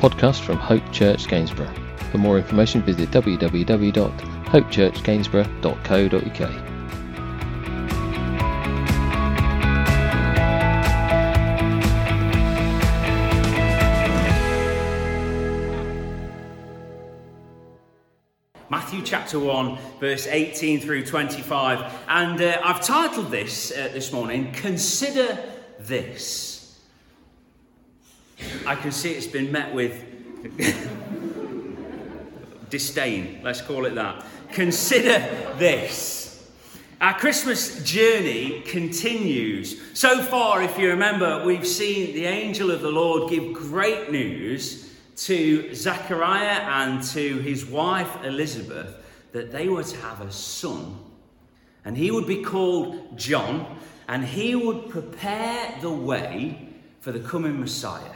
podcast from Hope Church Gainsborough. For more information, visit www.hopechurchgainsborough.co.uk. Matthew chapter 1, verse 18 through 25. And uh, I've titled this uh, this morning, Consider This. I can see it's been met with disdain, let's call it that. Consider this. Our Christmas journey continues. So far, if you remember, we've seen the angel of the Lord give great news to Zechariah and to his wife Elizabeth that they were to have a son. And he would be called John, and he would prepare the way for the coming Messiah.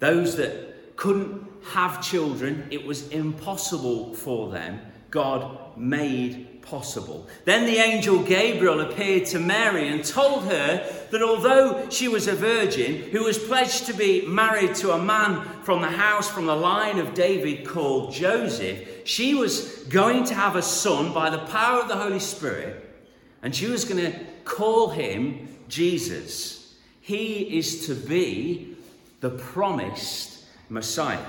Those that couldn't have children, it was impossible for them. God made possible. Then the angel Gabriel appeared to Mary and told her that although she was a virgin who was pledged to be married to a man from the house, from the line of David called Joseph, she was going to have a son by the power of the Holy Spirit, and she was going to call him Jesus. He is to be the promised Messiah.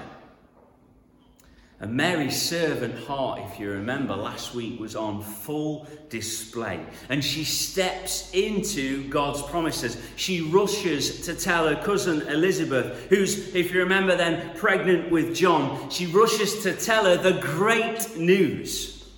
And Mary's servant heart, if you remember, last week was on full display. And she steps into God's promises. She rushes to tell her cousin Elizabeth, who's, if you remember, then pregnant with John, she rushes to tell her the great news.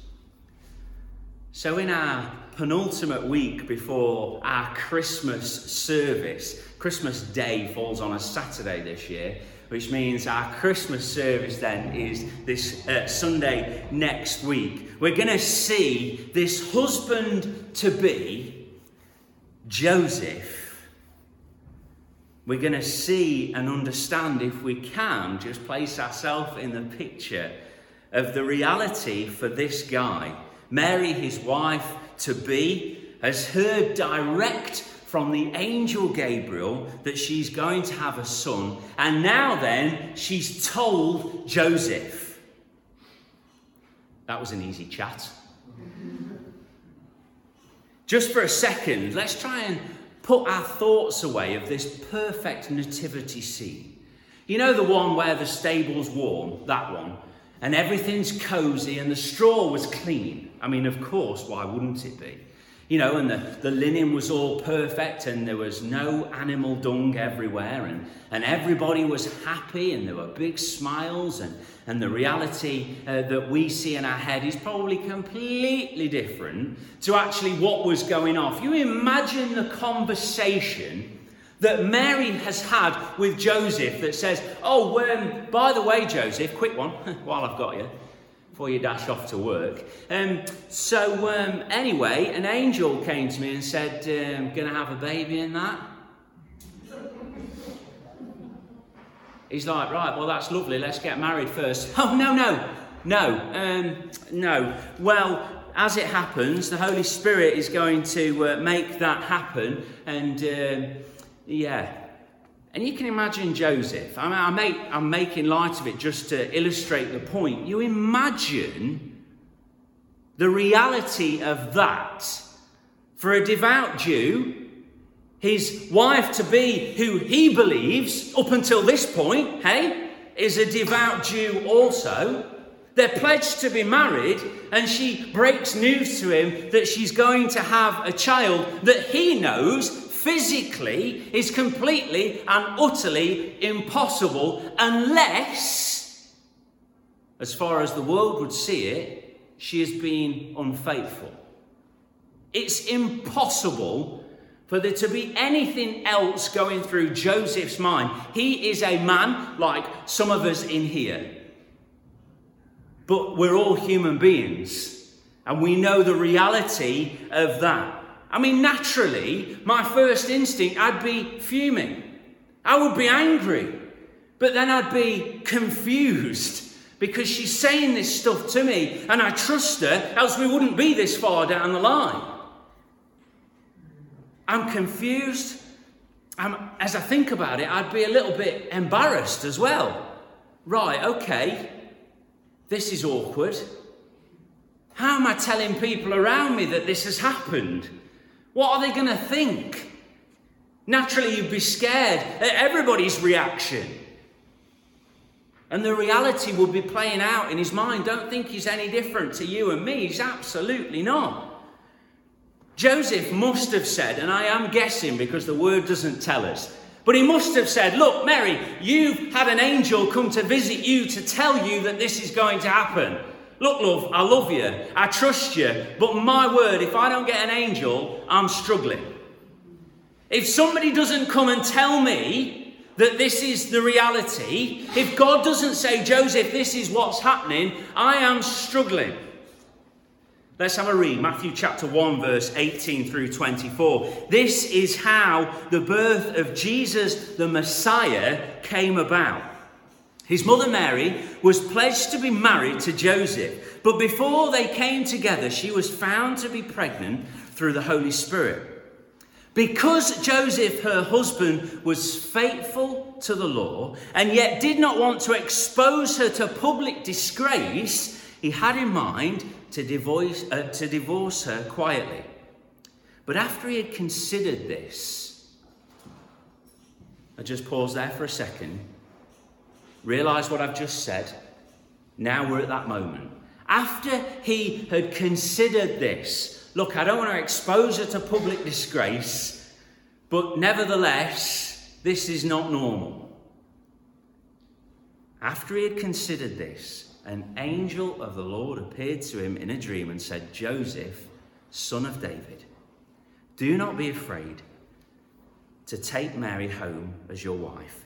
So, in our penultimate week before our Christmas service, Christmas Day falls on a Saturday this year which means our Christmas service then is this uh, Sunday next week. We're going to see this husband to be, Joseph. We're going to see and understand, if we can, just place ourselves in the picture of the reality for this guy. Mary, his wife to be, has heard direct from the angel Gabriel that she's going to have a son. And now, then, she's told Joseph. That was an easy chat. Just for a second, let's try and put our thoughts away of this perfect nativity scene. You know the one where the stable's warm? That one. And everything's cozy and the straw was clean. I mean, of course, why wouldn't it be? You know, and the, the linen was all perfect and there was no animal dung everywhere and, and everybody was happy and there were big smiles and, and the reality uh, that we see in our head is probably completely different to actually what was going off. You imagine the conversation that Mary has had with Joseph that says, Oh, um, by the way, Joseph, quick one while I've got you before you dash off to work. Um, so, um, anyway, an angel came to me and said, um, Gonna have a baby in that? He's like, Right, well, that's lovely. Let's get married first. Oh, no, no, no, um, no. Well, as it happens, the Holy Spirit is going to uh, make that happen. And uh, yeah, and you can imagine Joseph. I mean, I make, I'm making light of it just to illustrate the point. You imagine the reality of that for a devout Jew, his wife to be, who he believes, up until this point, hey, is a devout Jew also. They're pledged to be married, and she breaks news to him that she's going to have a child that he knows physically is completely and utterly impossible unless, as far as the world would see it, she has been unfaithful. It's impossible for there to be anything else going through Joseph's mind. He is a man like some of us in here. But we're all human beings, and we know the reality of that. I mean, naturally, my first instinct, I'd be fuming. I would be angry. But then I'd be confused because she's saying this stuff to me and I trust her, else we wouldn't be this far down the line. I'm confused. um, as I think about it, I'd be a little bit embarrassed as well. Right, okay, this is awkward. How am I telling people around me that this has happened? What are they going to think? Naturally, you'd be scared at everybody's reaction. And the reality would be playing out in his mind. Don't think he's any different to you and me. He's absolutely not. Joseph must have said, and I am guessing because the word doesn't tell us, but he must have said, Look, Mary, you've had an angel come to visit you to tell you that this is going to happen. Look, love, I love you, I trust you, but my word, if I don't get an angel, I'm struggling. If somebody doesn't come and tell me that this is the reality, if God doesn't say, Joseph, this is what's happening, I am struggling. Let's have a read Matthew chapter 1, verse 18 through 24. This is how the birth of Jesus the Messiah came about. His mother Mary was pledged to be married to Joseph, but before they came together, she was found to be pregnant through the Holy Spirit. Because Joseph, her husband, was faithful to the law and yet did not want to expose her to public disgrace, he had in mind to divorce, uh, to divorce her quietly. But after he had considered this, I just pause there for a second, realize what I've just said. Now we're at that moment. After he had considered this, look, I don't want to expose her to public disgrace, but nevertheless, this is not normal. After he had considered this, an angel of the Lord appeared to him in a dream and said, Joseph, son of David, do not be afraid to take Mary home as your wife,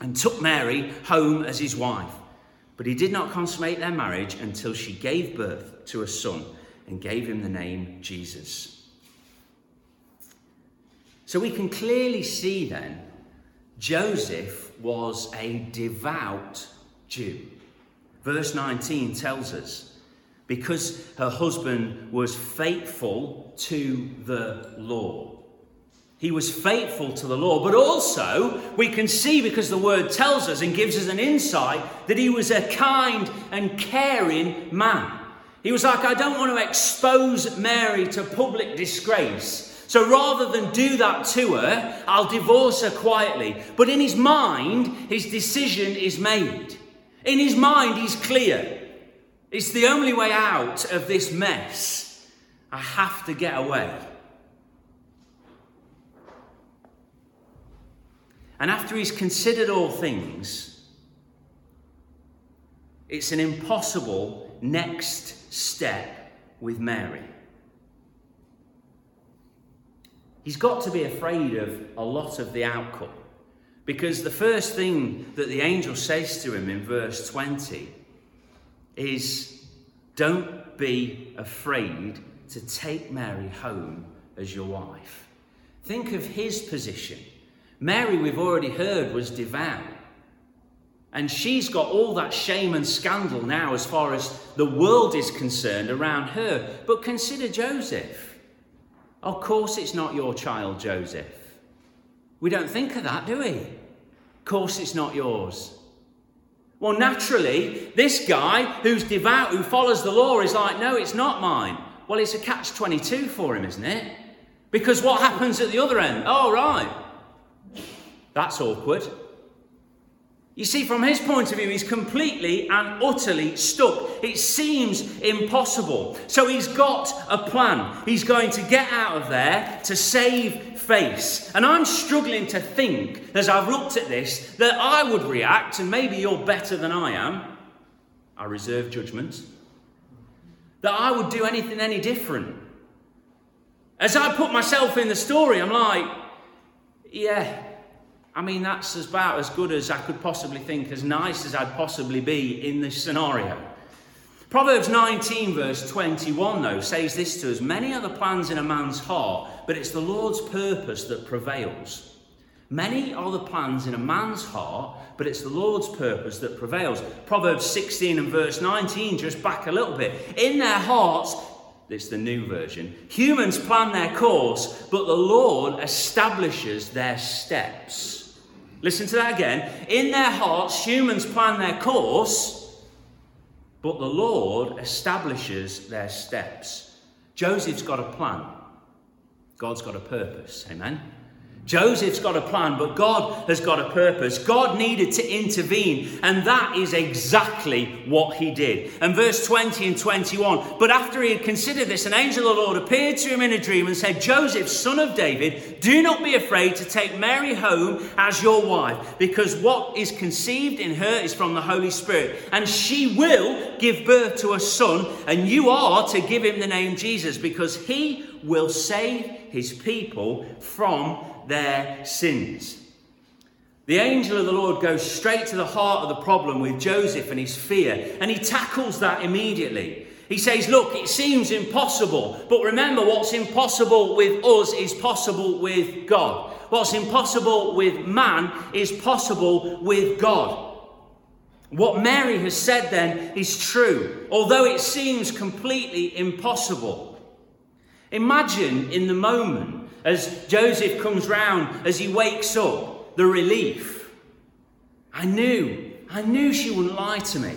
and took Mary home as his wife. But he did not consummate their marriage until she gave birth to a son and gave him the name Jesus. So we can clearly see then Joseph was a devout Jew. Verse 19 tells us because her husband was faithful to the law. He was faithful to the law, but also we can see because the word tells us and gives us an insight that he was a kind and caring man. He was like, I don't want to expose Mary to public disgrace. So rather than do that to her, I'll divorce her quietly. But in his mind, his decision is made. In his mind, he's clear. It's the only way out of this mess. I have to get away. And after he's considered all things, it's an impossible next step with Mary. He's got to be afraid of a lot of the outcome. Because the first thing that the angel says to him in verse 20 is, Don't be afraid to take Mary home as your wife. Think of his position. Mary, we've already heard, was devout. And she's got all that shame and scandal now as far as the world is concerned around her. But consider Joseph. Of course, it's not your child, Joseph. We don't think of that, do we? Of course, it's not yours. Well, naturally, this guy who's devout, who follows the law, is like, no, it's not mine. Well, it's a catch 22 for him, isn't it? Because what happens at the other end? Oh, right. That's awkward. You see, from his point of view, he's completely and utterly stuck. It seems impossible. So he's got a plan. He's going to get out of there to save face. And I'm struggling to think, as I've looked at this, that I would react, and maybe you're better than I am. I reserve judgment. That I would do anything any different. As I put myself in the story, I'm like, yeah, I mean, that's about as good as I could possibly think, as nice as I'd possibly be in this scenario. Proverbs 19, verse 21, though, says this to us Many are the plans in a man's heart, but it's the Lord's purpose that prevails. Many are the plans in a man's heart, but it's the Lord's purpose that prevails. Proverbs 16 and verse 19, just back a little bit. In their hearts, it's the new version, humans plan their course, but the Lord establishes their steps. Listen to that again. In their hearts, humans plan their course, but the Lord establishes their steps. Joseph's got a plan. God's got a purpose. Amen. Joseph's got a plan, but God has got a purpose. God needed to intervene, and that is exactly what he did. And verse 20 and 21 But after he had considered this, an angel of the Lord appeared to him in a dream and said, Joseph, son of David, do not be afraid to take Mary home as your wife, because what is conceived in her is from the Holy Spirit. And she will give birth to a son, and you are to give him the name Jesus, because he will save his people from their sins. The angel of the Lord goes straight to the heart of the problem with Joseph and his fear, and he tackles that immediately. He says, Look, it seems impossible, but remember what's impossible with us is possible with God. What's impossible with man is possible with God. What Mary has said then is true, although it seems completely impossible. Imagine in the moment as Joseph comes round, as he wakes up, the relief. I knew, I knew she wouldn't lie to me.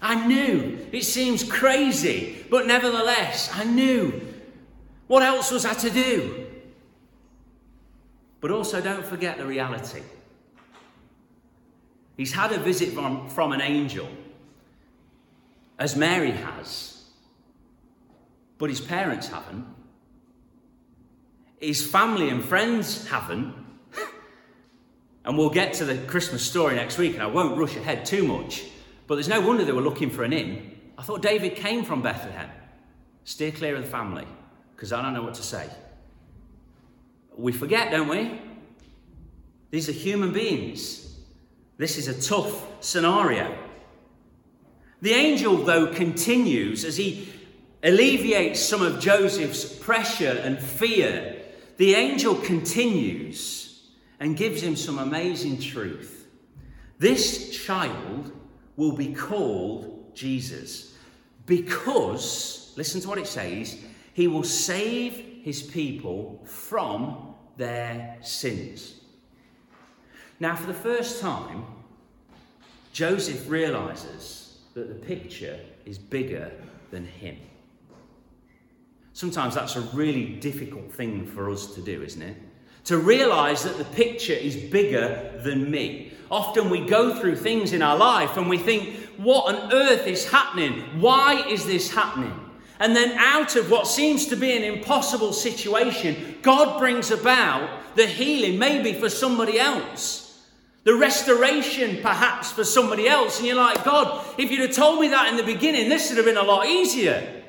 I knew. It seems crazy, but nevertheless, I knew. What else was I to do? But also, don't forget the reality. He's had a visit from, from an angel, as Mary has, but his parents haven't. His family and friends haven't. and we'll get to the Christmas story next week, and I won't rush ahead too much. But there's no wonder they were looking for an inn. I thought David came from Bethlehem. Steer clear of the family, because I don't know what to say. We forget, don't we? These are human beings. This is a tough scenario. The angel, though, continues as he alleviates some of Joseph's pressure and fear the angel continues and gives him some amazing truth. This child will be called Jesus because, listen to what it says, he will save his people from their sins. Now, for the first time, Joseph realizes that the picture is bigger than him. Sometimes that's a really difficult thing for us to do, isn't it? To realize that the picture is bigger than me. Often we go through things in our life and we think, what on earth is happening? Why is this happening? And then, out of what seems to be an impossible situation, God brings about the healing, maybe for somebody else. The restoration, perhaps, for somebody else. And you're like, God, if you'd have told me that in the beginning, this would have been a lot easier.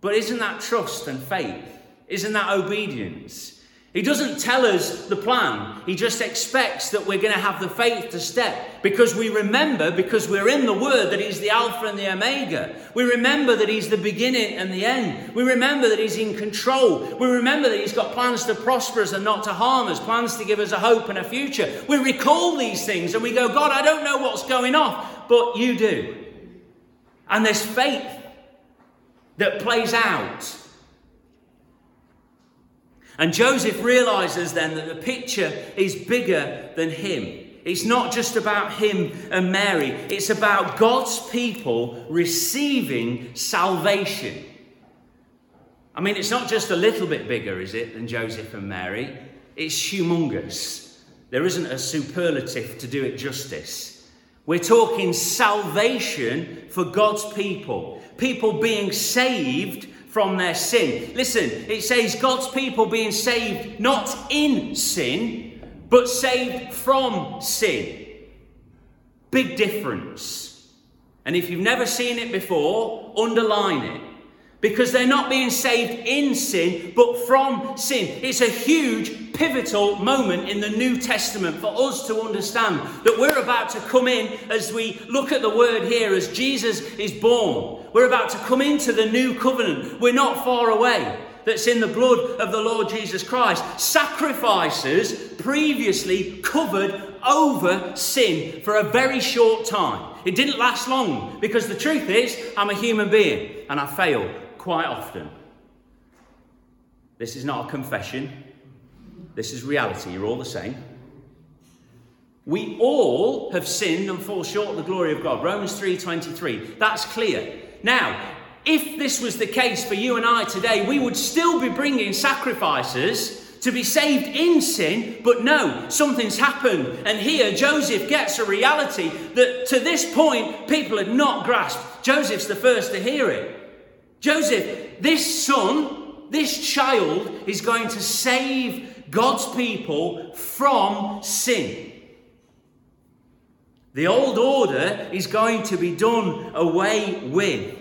But isn't that trust and faith? Isn't that obedience? He doesn't tell us the plan. He just expects that we're going to have the faith to step because we remember, because we're in the Word, that He's the Alpha and the Omega. We remember that He's the beginning and the end. We remember that He's in control. We remember that He's got plans to prosper us and not to harm us, plans to give us a hope and a future. We recall these things and we go, God, I don't know what's going on, but you do. And there's faith that plays out. And Joseph realizes then that the picture is bigger than him. It's not just about him and Mary, it's about God's people receiving salvation. I mean, it's not just a little bit bigger, is it, than Joseph and Mary? It's humongous. There isn't a superlative to do it justice. We're talking salvation for God's people people being saved from their sin. Listen, it says God's people being saved not in sin, but saved from sin. Big difference. And if you've never seen it before, underline it. Because they're not being saved in sin, but from sin. It's a huge pivotal moment in the New Testament for us to understand that we're about to come in as we look at the word here as Jesus is born. We're about to come into the new covenant. We're not far away. That's in the blood of the Lord Jesus Christ. Sacrifices previously covered over sin for a very short time. It didn't last long because the truth is, I'm a human being and I fail quite often. This is not a confession. This is reality. You're all the same. We all have sinned and fall short of the glory of God. Romans 3:23. That's clear. Now, if this was the case for you and I today, we would still be bringing sacrifices to be saved in sin, but no, something's happened. And here Joseph gets a reality that to this point people had not grasped. Joseph's the first to hear it. Joseph, this son, this child is going to save God's people from sin. The old order is going to be done away with.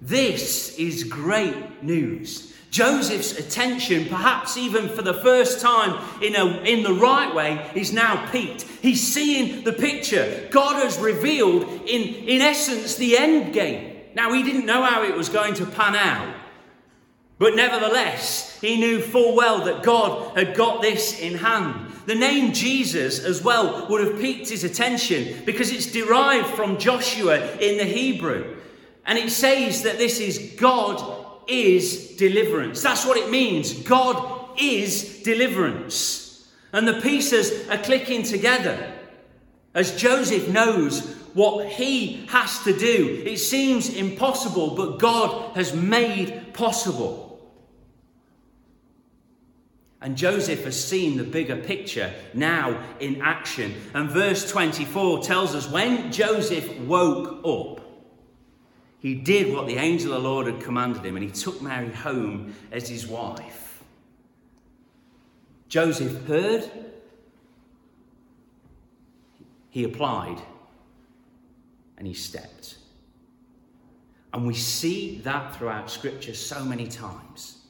This is great news. Joseph's attention, perhaps even for the first time in, a, in the right way, is now peaked. He's seeing the picture. God has revealed, in, in essence, the end game. Now, he didn't know how it was going to pan out, but nevertheless, he knew full well that God had got this in hand. The name Jesus as well would have piqued his attention because it's derived from Joshua in the Hebrew. And it says that this is God is deliverance. That's what it means. God is deliverance. And the pieces are clicking together as Joseph knows what he has to do. It seems impossible, but God has made possible. And Joseph has seen the bigger picture now in action. And verse 24 tells us when Joseph woke up, he did what the angel of the Lord had commanded him, and he took Mary home as his wife. Joseph heard, he applied, and he stepped. And we see that throughout Scripture so many times.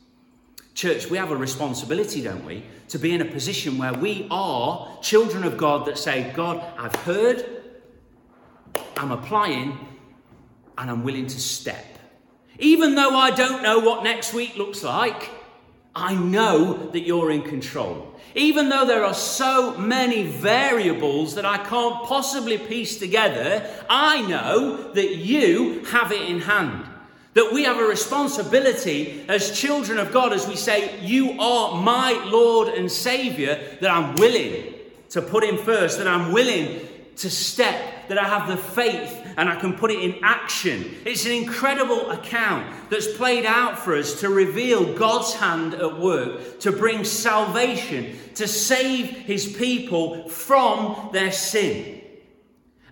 Church, we have a responsibility, don't we, to be in a position where we are children of God that say, God, I've heard, I'm applying, and I'm willing to step. Even though I don't know what next week looks like, I know that you're in control. Even though there are so many variables that I can't possibly piece together, I know that you have it in hand. That we have a responsibility as children of God as we say, You are my Lord and Saviour, that I'm willing to put Him first, that I'm willing to step, that I have the faith and I can put it in action. It's an incredible account that's played out for us to reveal God's hand at work, to bring salvation, to save his people from their sin.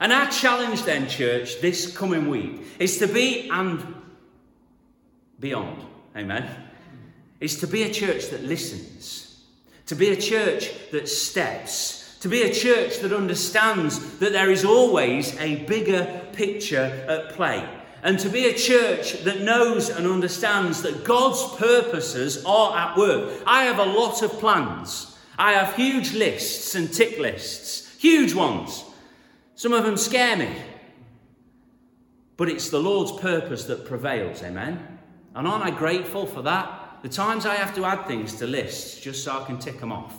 And our challenge then, church, this coming week is to be and beyond, amen, is to be a church that listens, to be a church that steps to be a church that understands that there is always a bigger picture at play. And to be a church that knows and understands that God's purposes are at work. I have a lot of plans. I have huge lists and tick lists, huge ones. Some of them scare me. But it's the Lord's purpose that prevails, amen? And aren't I grateful for that? The times I have to add things to lists just so I can tick them off.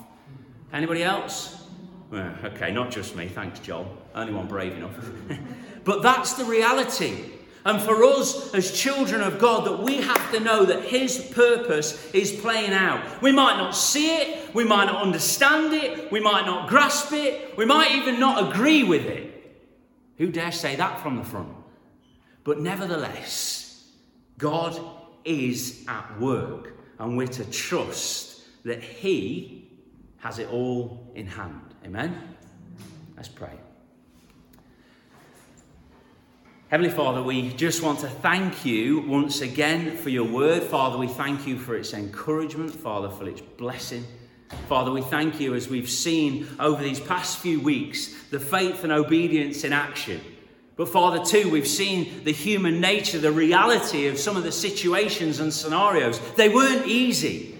Anybody else? Well, okay, not just me, thanks, Joel. Only one brave enough. but that's the reality. And for us as children of God, that we have to know that His purpose is playing out. We might not see it, we might not understand it, we might not grasp it, we might even not agree with it. Who dare say that from the front? But nevertheless, God is at work, and we're to trust that He has it all in hand. Amen? Let's pray. Heavenly Father, we just want to thank you once again for your word. Father, we thank you for its encouragement, Father, for its blessing. Father, we thank you as we've seen over these past few weeks the faith and obedience in action But Father, too, we've seen the human nature, the reality of some of the situations and scenarios. They weren't easy.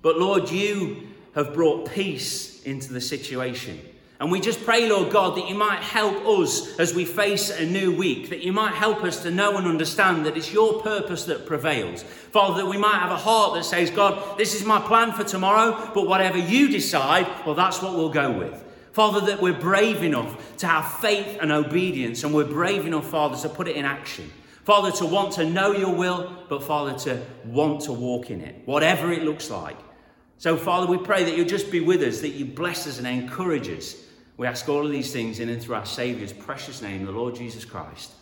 But Lord, you have brought peace into the situation. And we just pray, Lord God, that you might help us as we face a new week, that you might help us to know and understand that it's your purpose that prevails. Father, that we might have a heart that says, God, this is my plan for tomorrow, but whatever you decide, well, that's what we'll go with. Father, that we're brave enough to have faith and obedience, and we're brave enough, Father, to put it in action. Father, to want to know your will, but Father, to want to walk in it, whatever it looks like. So, Father, we pray that you'll just be with us, that you bless us and encourage us. We ask all of these things in and through our Saviour's precious name, the Lord Jesus Christ.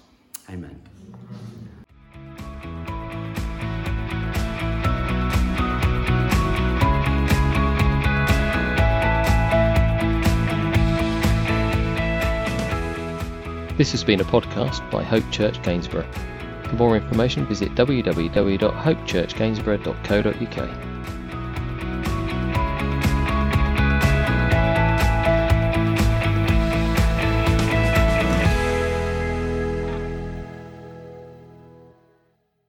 Amen. This has been a podcast by Hope Church Gainsborough. For more information, visit www.hopechurchgainsborough.co.uk.